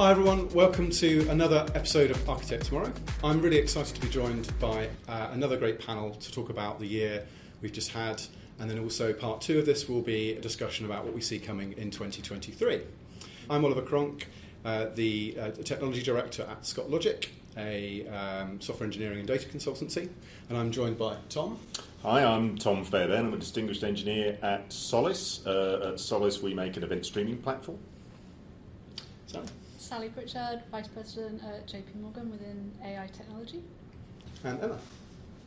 Hi everyone, welcome to another episode of Architect Tomorrow. I'm really excited to be joined by uh, another great panel to talk about the year we've just had, and then also part two of this will be a discussion about what we see coming in 2023. I'm Oliver Cronk, uh, the uh, technology director at Scott Logic, a um, software engineering and data consultancy, and I'm joined by Tom. Hi, I'm Tom Fairbairn. I'm a distinguished engineer at Solace. Uh, at Solace, we make an event streaming platform. Sally. Sally Pritchard, Vice President at JP Morgan within AI Technology. And Emma.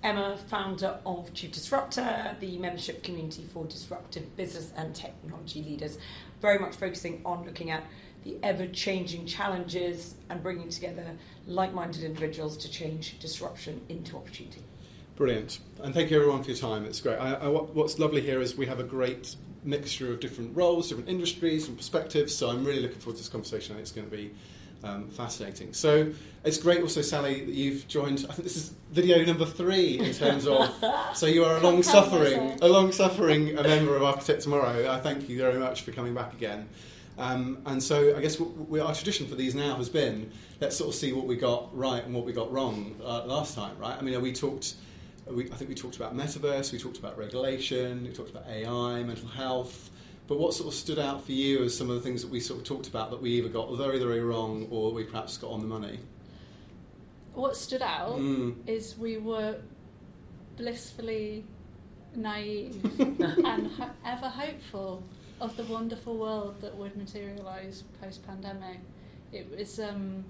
Emma, founder of Chief Disruptor, the membership community for disruptive business and technology leaders, very much focusing on looking at the ever changing challenges and bringing together like minded individuals to change disruption into opportunity. Brilliant. And thank you everyone for your time. It's great. I, I, what's lovely here is we have a great mixture of different roles, different industries, and perspectives. So I'm really looking forward to this conversation. I think it's going to be um, fascinating. So it's great also, Sally, that you've joined. I think this is video number three in terms of. so you are a long suffering, a long suffering member of Architect Tomorrow. I thank you very much for coming back again. Um, and so I guess we, our tradition for these now has been let's sort of see what we got right and what we got wrong uh, last time, right? I mean, we talked we, I think we talked about metaverse, we talked about regulation, we talked about AI, mental health. But what sort of stood out for you as some of the things that we sort of talked about that we either got very, very wrong or we perhaps got on the money? What stood out mm. is we were blissfully naive and ho- ever hopeful of the wonderful world that would materialise post pandemic. It was um,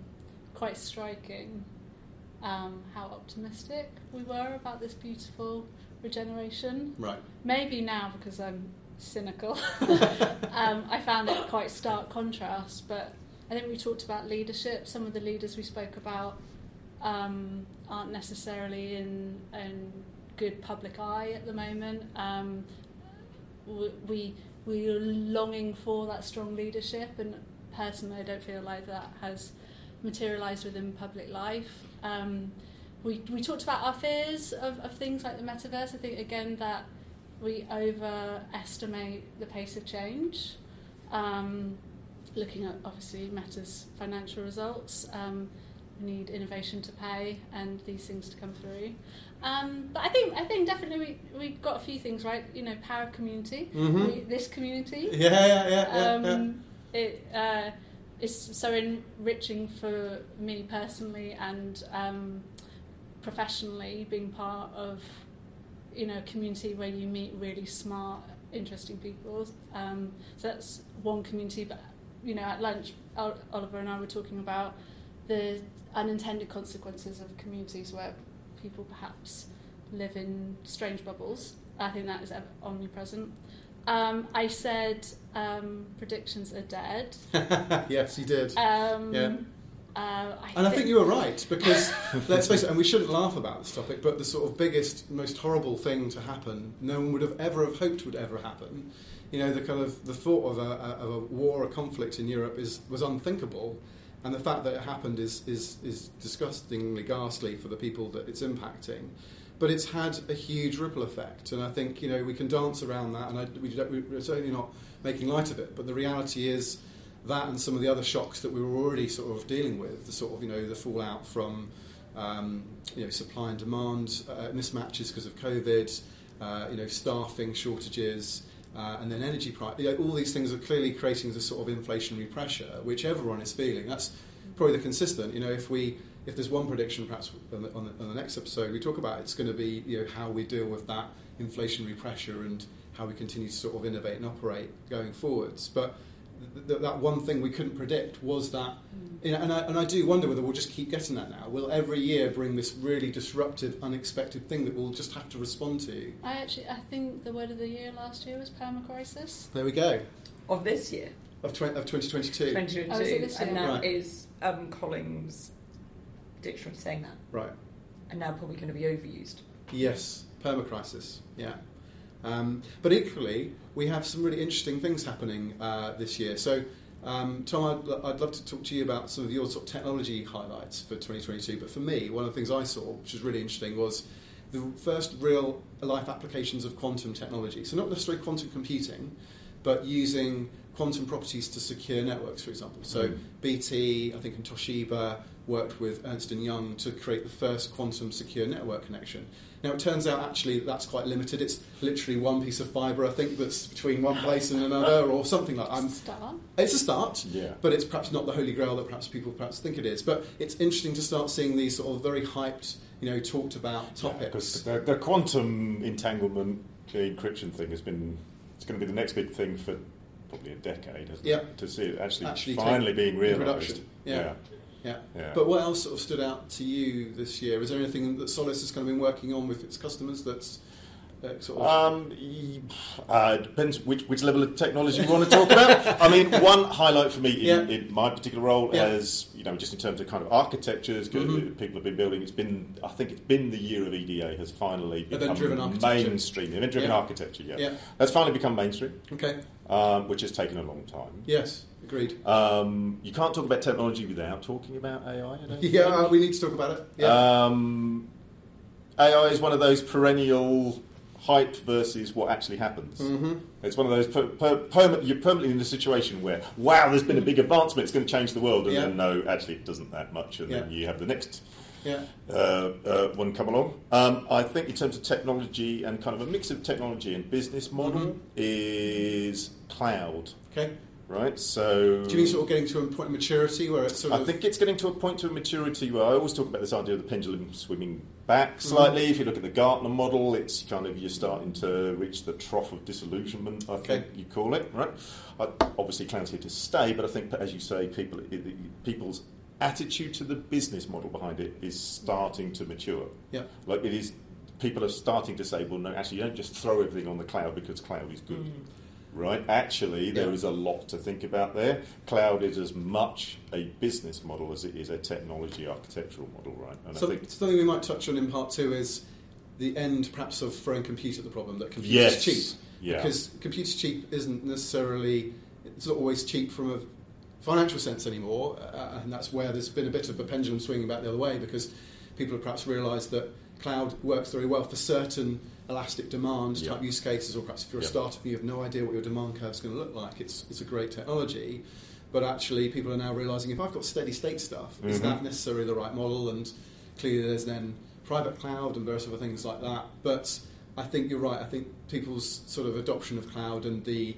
quite striking um, how optimistic we were about this beautiful regeneration. Right. Maybe now because I'm cynical, um, I found it quite stark contrast. But I think we talked about leadership. Some of the leaders we spoke about um, aren't necessarily in, in good public eye at the moment. Um, we we are longing for that strong leadership, and personally, I don't feel like that has materialised within public life. Um, we, we talked about our fears of, of things like the metaverse. I think, again, that we overestimate the pace of change. Um, looking at obviously Meta's financial results, um, we need innovation to pay and these things to come through. Um, but I think I think definitely we, we got a few things right. You know, power of community, mm-hmm. we, this community. Yeah, yeah, yeah. yeah, um, yeah. It, uh, it's so enriching for me personally and um, professionally being part of you know a community where you meet really smart interesting people. Um, so that's one community but you know at lunch Oliver and I were talking about the unintended consequences of communities where people perhaps live in strange bubbles. I think that is omnipresent um, I said um, predictions are dead. yes, you did. Um, yeah. Uh, I and think I think you were right because let's face it, and we shouldn't laugh about this topic, but the sort of biggest, most horrible thing to happen, no one would have ever have hoped would ever happen. You know, the kind of the thought of a, of a war, a conflict in Europe is was unthinkable, and the fact that it happened is is is disgustingly ghastly for the people that it's impacting but it's had a huge ripple effect. And I think you know we can dance around that, and I, we, we're certainly not making light of it. But the reality is that, and some of the other shocks that we were already sort of dealing with, the sort of you know the fallout from um, you know supply and demand uh, mismatches because of COVID, uh, you know staffing shortages. Uh, and then energy price, you know, all these things are clearly creating this sort of inflationary pressure, which everyone is feeling. That's probably the consistent. You know, if we if there's one prediction, perhaps on the, on the, on the next episode we talk about, it's going to be you know how we deal with that inflationary pressure and how we continue to sort of innovate and operate going forwards. But th- th- that one thing we couldn't predict was that, mm. you know, and I, and I do wonder whether we'll just keep getting that now. Will every year bring this really disruptive, unexpected thing that we'll just have to respond to? I actually, I think the word of the year last year was permacrisis. There we go. Of this year. Of, tw- of 2022. 2022. Oh, is and that right. is um, Collins dictionary saying that. Right. And now probably going to be overused. Yes, permacrisis. Yeah. Um, but equally, we have some really interesting things happening uh, this year. So, um, Tom, I'd, I'd, love to talk to you about some of your sort of technology highlights for 2022. But for me, one of the things I saw, which was really interesting, was the first real life applications of quantum technology. So, not necessarily quantum computing, but using quantum properties to secure networks, for example. So Mm. BT, I think, and Toshiba worked with Ernst and Young to create the first quantum secure network connection. Now it turns out actually that's quite limited. It's literally one piece of fibre, I think, that's between one place and another, or something like. I'm, It's a start. it's a start, Yeah. but it's perhaps not the holy grail that perhaps people perhaps think it is. But it's interesting to start seeing these sort of very hyped, you know, talked about topics. Because the, the quantum entanglement the encryption thing has been, it's going to be the next big thing for probably a decade, hasn't Yeah. it? To see it actually, Actually finally being realised. Yeah. yeah. yeah. yeah. But what else sort of stood out to you this year? Is there anything that Solace has kind of been working on with its customers that's sort of Um, uh, depends which, which level of technology you want to talk about. I mean, one highlight for me in, Yeah. in my particular role Yeah. as you know, just in terms of kind of architectures, Mhm. people have been building. It's been, I think, it's been the year of EDA has finally become architecture. mainstream. Event-driven Yeah. architecture, yeah. Yeah. that's finally become mainstream, okay? um, which has taken a long time. Yes, agreed. Um, you can't talk about technology without talking about AI. I don't Yeah, think. we need to talk about it. Yeah, Um, AI is one of those perennial hype versus what actually happens. hmm It's one of those per, per, you're permanently in a situation where wow, there's been a big advancement, it's going to change the world, and Yeah. then no, actually it doesn't that much, and then you have the next yeah, uh, uh, one come along. Um, I think in terms of technology and kind of a mix of technology and business model Mhm. is cloud, okay. right? So Do you mean sort of getting to a point of maturity where it's sort I of think it's getting to a point of maturity where I always talk about this idea of the pendulum swinging back mm-hmm. slightly. If you look at the Gartner model, it's kind of you're starting to reach the trough of disillusionment. I think Okay. you call it, right? I, obviously, cloud's here to stay, but I think, as you say, people it, it- people's attitude to the business model behind it is starting to mature. yeah, Like it is, people are starting to say, well, no, actually, you don't just throw everything on the cloud because cloud is good mm-hmm. Right? Actually, there Yeah. is a lot to think about there. Cloud is as much a business model as it is a technology architectural model, right? And So, I think something we might touch on in part two is the end, perhaps, of throwing compute at the problem that compute yes, is cheap. yeah, Because computer cheap isn't necessarily, it's not always cheap from a financial sense anymore, uh, and that's where there's been a bit of a pendulum swinging back the other way because people have perhaps realised that cloud works very well for certain elastic demand type use cases, or perhaps if you're a startup and you have no idea what your demand curve is going to look like, it's, it's a great technology. But actually, people are now realising if I've got steady state stuff, is Mhm. that necessarily the right model? And clearly, there's then private cloud and various other things like that. But I think you're right. I think people's sort of adoption of cloud and the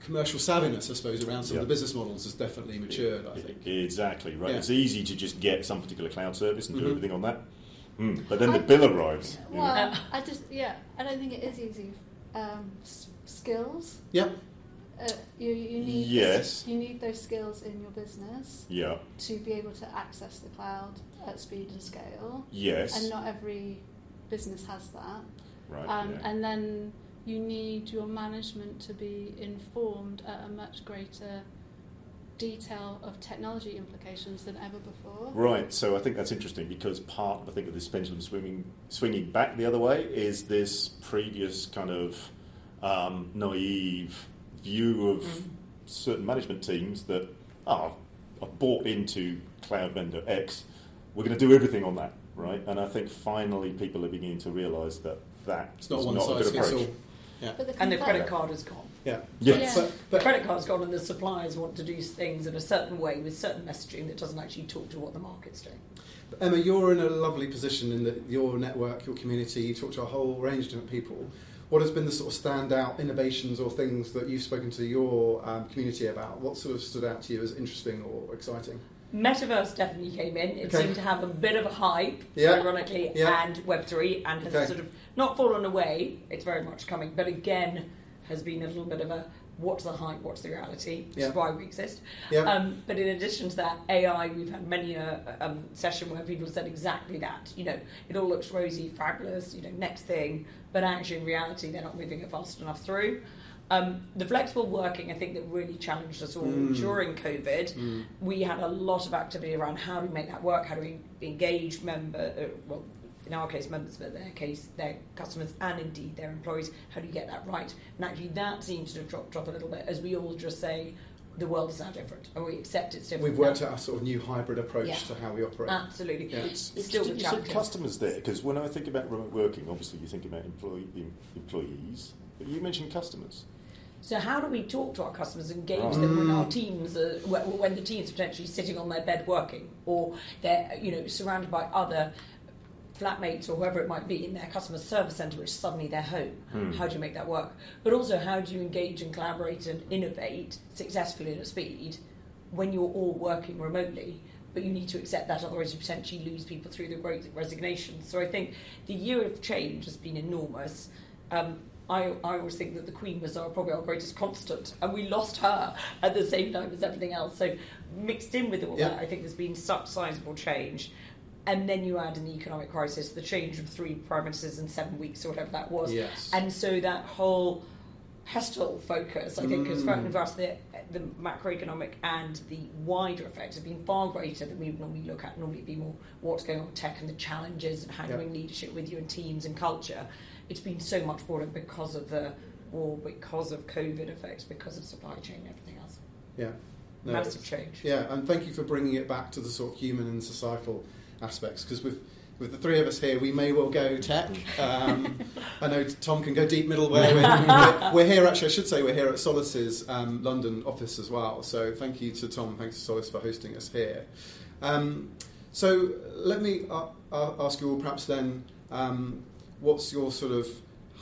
commercial savviness, I suppose, around some Yeah. of the business models has definitely matured. I think. exactly right. Yeah. It's easy to just get some particular cloud service and do Mhm. everything on that. Mm. But then the I- bill arrives. you know. Well, I just yeah, I don't think it is easy. Um, s- skills. Yeah, Uh, you, you need Yes. you need those skills in your business Yeah. to be able to access the cloud at speed and scale. Yes. And not every business has that. right. Um, yeah. And then you need your management to be informed at a much greater detail of technology implications than ever before. Right, so I think that's interesting because part, I think, of this pendulum swinging swinging back the other way is this previous kind of um, naive view of Mm. certain management teams that oh, I've bought into cloud vendor X, we're going to do everything on that, right? And I think finally people are beginning to realise that that it's not is one not a size good fits approach. all. Yeah, But the And the credit card is gone. Yeah. Yes. But, but credit card's gone, and the suppliers want to do things in a certain way with certain messaging that doesn't actually talk to what the market's doing. Emma, you're in a lovely position in that your network, your community, you talk to a whole range of different people. What has been the sort of standout innovations or things that you've spoken to your um, community about? What sort of stood out to you as interesting or exciting? Metaverse definitely came in. It Okay. seemed to have a bit of a hype, Yeah. ironically, Yeah. and Web3, and has Okay. sort of not fallen away. It's very much coming, but again, has been a little bit of a what's the hype, what's the reality, Yeah. is why we exist. Yeah, Um, but in addition to that, AI, we've had many a um, session where people said exactly that. You know, it all looks rosy, fabulous, you know, next thing, but actually in reality, they're not moving it fast enough through. Um, the flexible working, I think, that really challenged us all Mm. during COVID. Mm. We had a lot of activity around how do we make that work, how do we engage member, uh, well, in our case, members, but their case, their customers and indeed their employees. How do you get that right? And actually, that seems to have dropped off a little bit as we all just say the world is now different, and we accept it's different. We've worked now. out a sort of new hybrid approach Yeah. to how we operate. Absolutely. Yeah. It's, It's still you the said challenge. customers there because when I think about remote working, obviously you think about employee, em- employees, but you mentioned customers. So how do we talk to our customers, and engage ah. them when our teams, are, when when the teams are potentially sitting on their bed working, or they're you know surrounded by other flatmates or whoever it might be in their customer service centre, which is suddenly their home. Hmm. How do you make that work? But also, how do you engage and collaborate and innovate successfully and at speed when you're all working remotely? But you need to accept that, otherwise you potentially lose people through the great resignation. So I think the year of change has been enormous. Um, I, I always think that the Queen was our, probably our greatest constant, and we lost her at the same time as everything else. So mixed in with all Yeah. that, I think there's been such sizable change. And then you add in the economic crisis, the change of three prime ministers in seven weeks or whatever that was. Yes. And so that whole pestle focus, I think, is for, Mm. for us, the, the macroeconomic and the wider effects have been far greater than we would normally look at. Normally, it'd be more what's going on with tech and the challenges of handling Yep. leadership with you and teams and culture. It's been so much broader because of the war, because of COVID effects, because of supply chain and everything else. Yeah. No, Massive change. Yeah, and thank you for bringing it back to the sort of human and societal aspects because with with the three of us here, we may well go tech. Um, I know Tom can go deep middleware. We're, we're here, actually, I should say, we're here at Solace's um, London office as well. So thank you to Tom, thanks to Solace for hosting us here. Um, so let me uh, uh, ask you all perhaps then, um, what's your sort of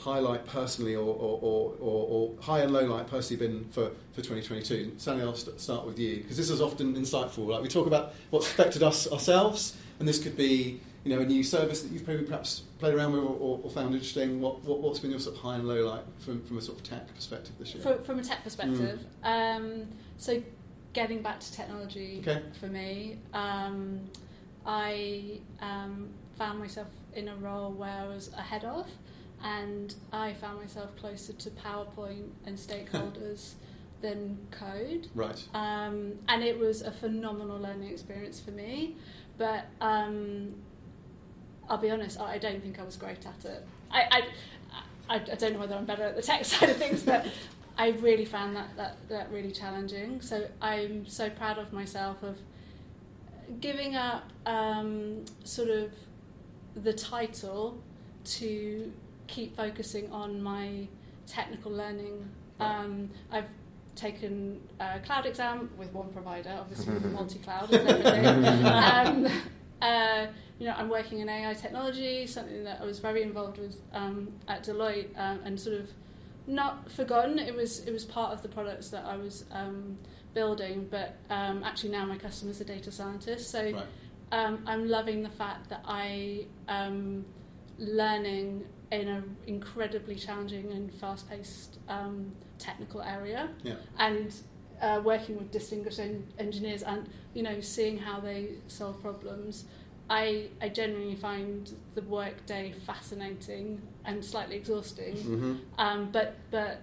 highlight personally or, or, or, or, high and low light personally been for, for 2022? Sally, I'll st- start with you because this is often insightful. Like we talk about what's affected us ourselves, and this could be you know a new service that you've probably perhaps played around with or, or, found interesting. What, what, what's been your sort of high and low light from, from a sort of tech perspective this year? From, from a tech perspective, um, so getting back to technology Okay. for me, um, I um, found myself in a role where I was ahead of, and I found myself closer to PowerPoint and stakeholders than code. Right. Um, and it was a phenomenal learning experience for me. But um, I'll be honest, I don't think I was great at it. I, I, I, I don't know whether I'm better at the tech side of things, but I really found that, that, that really challenging. So I'm so proud of myself of giving up um, sort of the title to keep focusing on my technical learning. Um, I've taken a cloud exam with one provider, obviously multi-cloud and everything. um, uh, you know, I'm working in AI technology, something that I was very involved with um, at Deloitte, um, and sort of not forgotten. It was it was part of the products that I was um, building, but um, actually now my customer's a data scientist, so Right. um, I'm loving the fact that I learning in an incredibly challenging and fast-paced um, technical area, Yeah. and uh, working with distinguished en- engineers and you know seeing how they solve problems. I, I genuinely find the work day fascinating and slightly exhausting, hmm um, but but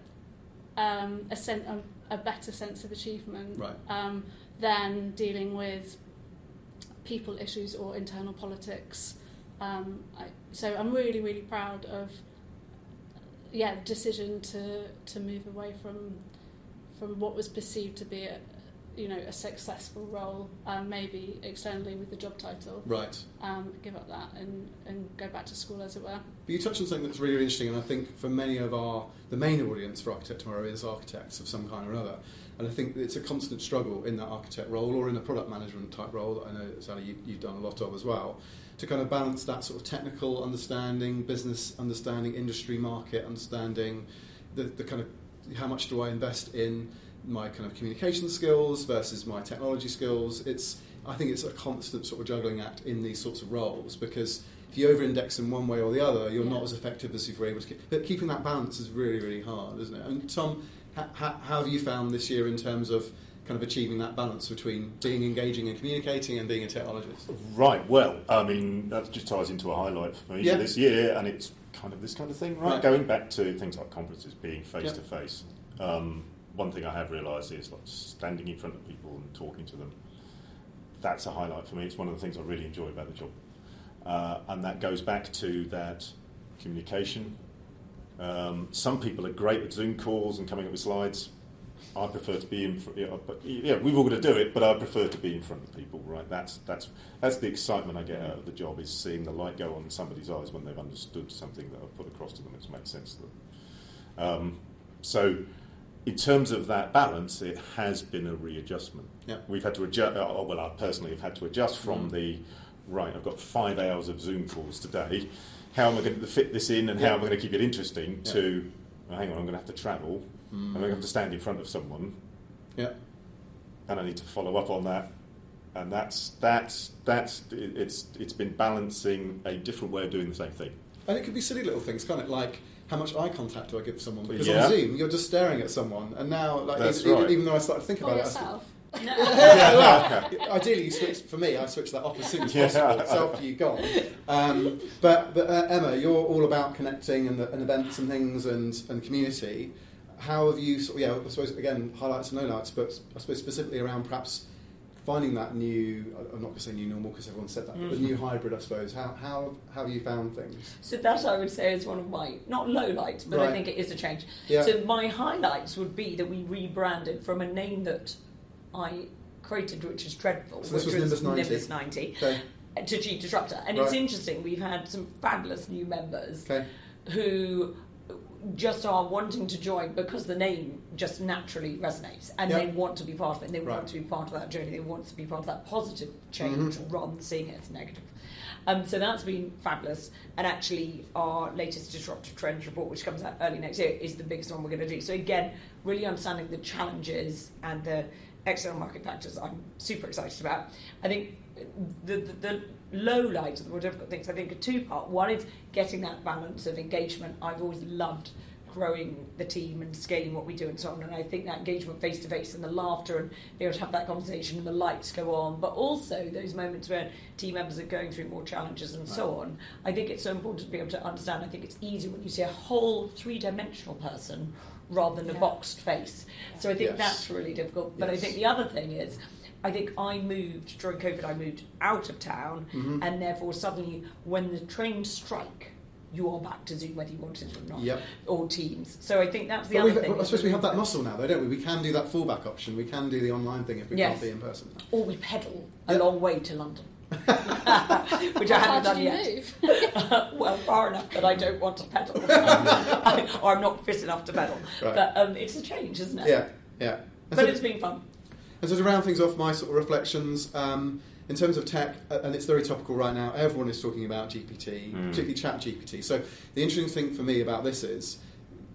um, a, sen- a, a better sense of achievement Right. um, than dealing with people issues or internal politics. Um, I, so I'm really really proud of yeah the decision to to move away from from what was perceived to be a you know a successful role um, maybe externally with the job title. Right. um, give up that and, and go back to school as it were. But you touched on something that's really interesting, and I think for many of our the main audience for Architect Tomorrow is architects of some kind or another, and I think it's a constant struggle in that architect role or in a product management type role that I know Sally you, you've done a lot of as well, to kind of balance that sort of technical understanding, business understanding, industry market understanding, the, the kind of how much do I invest in my kind of communication skills versus my technology skills. It's I think it's a constant sort of juggling act in these sorts of roles because if you over-index in one way or the other, you're not as effective as if you're able to keep. But keeping that balance is really, really hard, isn't it? And Tom, ha- ha- how have you found this year in terms of kind of achieving that balance between being engaging and communicating and being a technologist? Right, well, I mean, that just ties into a highlight for me Yeah. this year, and it's kind of this kind of thing, right? Right. Going back to things like conferences being face to face. Um, One thing I have realised is like standing in front of people and talking to them. That's a highlight for me. It's one of the things I really enjoy about the job, uh, and that goes back to that communication. Um, some people are great at Zoom calls and coming up with slides. I prefer to be in. Fr- yeah, yeah, we've all got to do it, but I prefer to be in front of people. Right? That's that's that's the excitement I get out of the job is seeing the light go on in somebody's eyes when they've understood something that I've put across to them. It's made sense to them. Um, so in terms of that balance, it has been a readjustment. Yeah. We've had to adjust. Oh, well, I personally have had to adjust from Mm. the right. I've got five hours of Zoom calls today. How am I going to fit this in, and how am I going to keep it interesting? Yeah. To oh, hang on, I'm going to have to travel. I'm going to have to stand in front of someone, Yeah. and I need to follow up on that. And that's that's that's it- it's it's been balancing a different way of doing the same thing. And it could be silly little things, can't it? Like how much eye contact do I give someone? Because Yeah. on Zoom, you're just staring at someone, and now, like, even, right. even though I started to think Or about it, I yourself. yeah, well, ideally, you switch. For me, I switch that off as soon as Yeah. possible. Self you gone. Um, but but uh, Emma, you're all about connecting and, and events and things and, and community. How have you? Sort of, yeah, I suppose again highlights and lowlights, but I suppose specifically around perhaps finding that new. I'm not going to say new normal because everyone said that, but the Mm. new hybrid. I suppose. How how how have you found things? So that I would say is one of my not low lights, but I think it is a change. Yeah. So my highlights would be that we rebranded from a name that I created, which is dreadful, So which was Nimbus 90? Nimbus 90, Okay. to Chief Disruptor. And it's interesting, we've had some fabulous new members Okay. who just are wanting to join because the name just naturally resonates and Yeah. they want to be part of it. and They Right. want to be part of that journey. They want to be part of that positive change Mhm. rather than seeing it as negative. Um, so that's been fabulous. And actually, our latest disruptive trends report, which comes out early next year, is the biggest one we're going to do. So again, really understanding the challenges and the external market factors, I'm super excited about. I think the, the, the low lights, are the more difficult things, I think are two part. One is getting that balance of engagement. I've always loved growing the team and scaling what we do and so on. And I think that engagement face to face and the laughter and being able to have that conversation and the lights go on, but also those moments where team members are going through more challenges and so on. I think it's so important to be able to understand. I think it's easier when you see a whole three dimensional person rather than a boxed face. So I think Yes. that's really difficult. But I think the other thing is, I think I moved during COVID. I moved out of town, Mhm. and therefore suddenly, when the trains strike, you are back to Zoom whether you wanted it or not, Yep. or Teams. So I think that's the But other thing. I suppose we have that muscle now, though, don't we? We can do that fallback option. We can do the online thing if we Yes. can't be in person. Or we pedal a Yep. long way to London, which I haven't done yet. move? well, far enough that I don't want to pedal, or I'm not fit enough to pedal. Right. But um, it's a change, isn't it? Yeah, yeah. And But so- it's been fun. And so to round things off, my sort of reflections um, in terms of tech, uh, and it's very topical right now. Everyone is talking about GPT, Mm. particularly Chat GPT. So the interesting thing for me about this is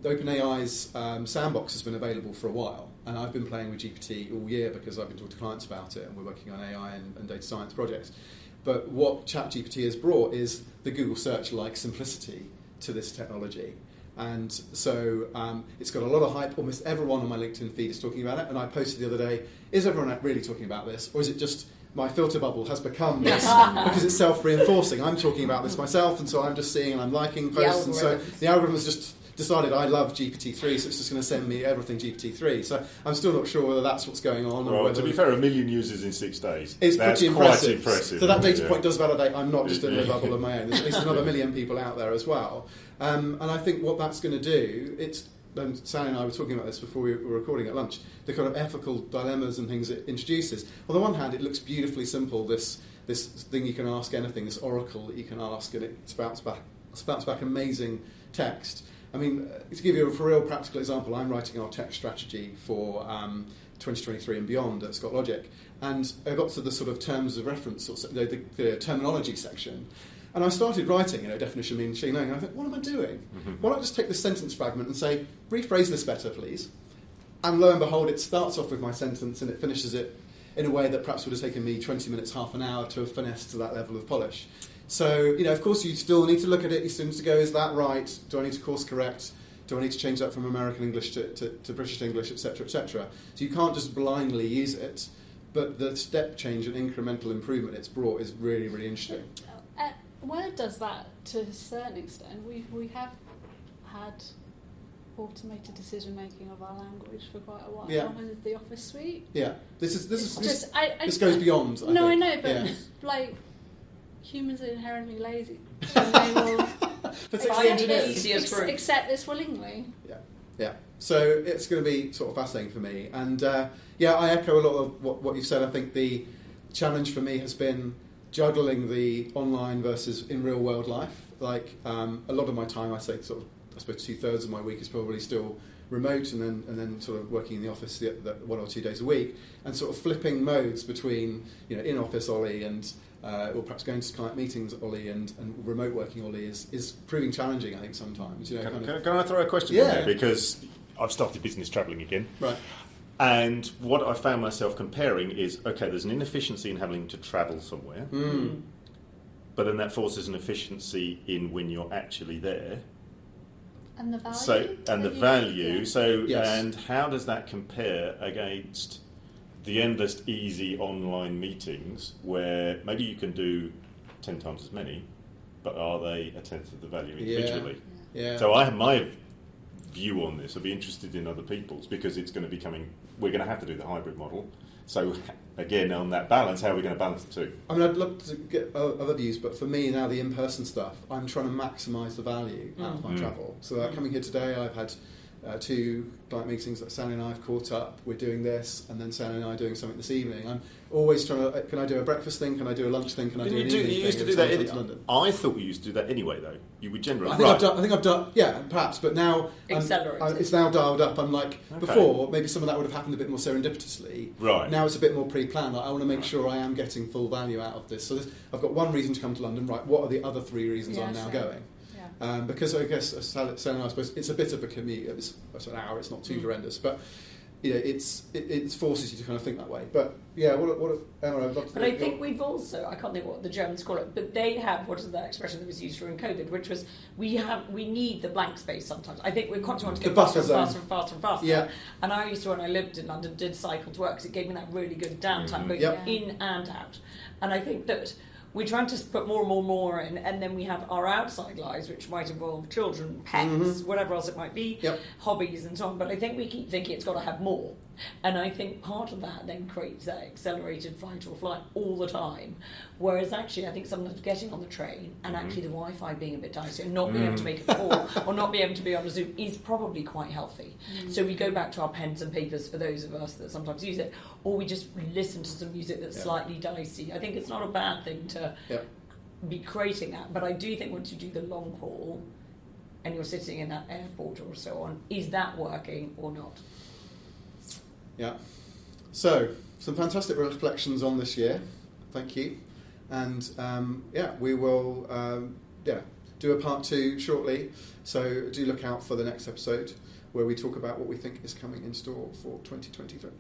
OpenAI's um, sandbox has been available for a while, and I've been playing with GPT all year because I've been talking to clients about it, and we're working on AI and, and data science projects. But what ChatGPT has brought is the Google search-like simplicity to this technology. And so um, it's got a lot of hype. Almost everyone on my LinkedIn feed is talking about it. And I posted the other day, is everyone really talking about this? Or is it just my filter bubble has become this because it's self-reinforcing? I'm talking about this myself, and so I'm just seeing and I'm liking posts. and so the algorithm has just decided I love GPT-3, so it's just going to send me everything GPT-3. So I'm still not sure whether that's what's going on. or Well, whether to be fair, a million users in six days. it's That's pretty quite impressive. impressive. So that isn't it? data point does validate I'm not just in a bubble of my own. There's at least another million people out there as well. Um, and I think what that's going to do, it's and Sally and I were talking about this before we were recording at lunch, the kind of ethical dilemmas and things it introduces. On the one hand, it looks beautifully simple, this, this thing you can ask anything, this oracle that you can ask, and it spouts back, spouts back amazing text. I mean, to give you a real practical example, I'm writing our tech strategy for um, 2023 and beyond at Scott Logic, and I got to the sort of terms of reference, or the, the terminology section, and I started writing, you know, definition means machine learning, and I thought, what am I doing? Mm-hmm. Why don't I just take this sentence fragment and say, rephrase this better, please? And lo and behold, it starts off with my sentence and it finishes it in a way that perhaps would have taken me 20 minutes, half an hour to have finessed to that level of polish. So, you know, of course, you still need to look at it. You still need to go, is that right? Do I need to course correct? Do I need to change that from American English to, to, to British English, etc., etc.? So you can't just blindly use it. But the step change and incremental improvement it's brought is really, really interesting. Word does that to a certain extent. We we have had automated decision making of our language for quite a while. Yeah. With the Office suite. Yeah, this is this It's is this, just I, I, this goes beyond. I no, I know, but Yeah. like humans are inherently lazy. And they will Accept accept it. this, ex- accept this willingly. Yeah, yeah. So it's going to be sort of fascinating for me. And uh, yeah, I echo a lot of what, what you've said. I think the challenge for me has been juggling the online versus in real world life. Like um, a lot of my time, I say sort of, I suppose two thirds of my week is probably still remote and then and then sort of working in the office the, the one or two days a week, and sort of flipping modes between you know in office Ollie and uh, or perhaps going to client meetings Ollie and, and remote working Ollie is, is proving challenging. I think sometimes you know. Can, kind can, of, can I throw a question Yeah. there? Because I've started business travelling again. right. And what I found myself comparing is okay, there's an inefficiency in having to travel somewhere, Mm. but then that forces an efficiency in when you're actually there. And the value. So and the value. yeah. So Yes. and how does that compare against the endless easy online meetings where maybe you can do ten times as many, but are they a tenth of the value Yeah. individually? Yeah. So I have my view on this. I'd be interested in other people's because it's going to be coming. We're going to have to do the hybrid model. So again, on that balance, how are we going to balance the two? I mean, I'd love to get other views, but for me now, the in-person stuff, I'm trying to maximise the value out of my Mm. travel. So uh, coming here today, I've had uh, two client meetings that Sally and I have caught up. We're doing this, and then Sally and I are doing something this evening. I'm always trying to. uh, Can I do a breakfast thing? Can I do a lunch thing? Can I do you, an do, evening you thing used to do that. In, to London? I thought we used to do that anyway, though. You would generally. I think right. I've done. I think I've done. Yeah, perhaps, but now I'm- Accelerated. It's now dialed up. I'm like Okay. before. Maybe some of that would have happened a bit more serendipitously. Right. Now it's a bit more pre-planned. Like, I want to make sure I am getting full value out of this. So this, I've got one reason to come to London. Right. What are the other three reasons Yeah, I'm now same. going? Um, because I guess uh, Sal- Sal I suppose it's a bit of a commute. It's, it's an hour. It's not too Mm. horrendous, but you know, it's it, it forces you to kind of think that way. But yeah, what what Emma, I'd love to. But I think we've also, I can't think what the Germans call it, but they have, what is that expression that was used during COVID, which was, we have, we need the blank space sometimes. I think we're constantly want to The go faster and faster and faster and faster. Yeah. And I used to, when I lived in London, did cycle to work because it gave me that really good downtime, Mhm. both Yep. in and out. And I think that we're trying to put more and more and more in, and then we have our outside lives, which might involve children, pets, Mhm. whatever else it might be, Yep. hobbies and so on. But I think we keep thinking it's got to have more. And I think part of that then creates that accelerated fight or flight all the time. Whereas actually, I think sometimes getting on the train and mm-hmm. actually the Wi Fi being a bit dicey and not being able to mm. make a call or not being able to be on a Zoom is probably quite healthy. Mm. So we go back to our pens and papers for those of us that sometimes use it, or we just listen to some music that's Yeah. slightly dicey. I think it's not a bad thing to Yep. be creating that. But I do think once you do the long haul and you're sitting in that airport or so on, is that working or not? Yeah. So, some fantastic reflections on this year. Thank you. And um, yeah, we will um, yeah do a part two shortly. So do look out for the next episode where we talk about what we think is coming in store for 2023.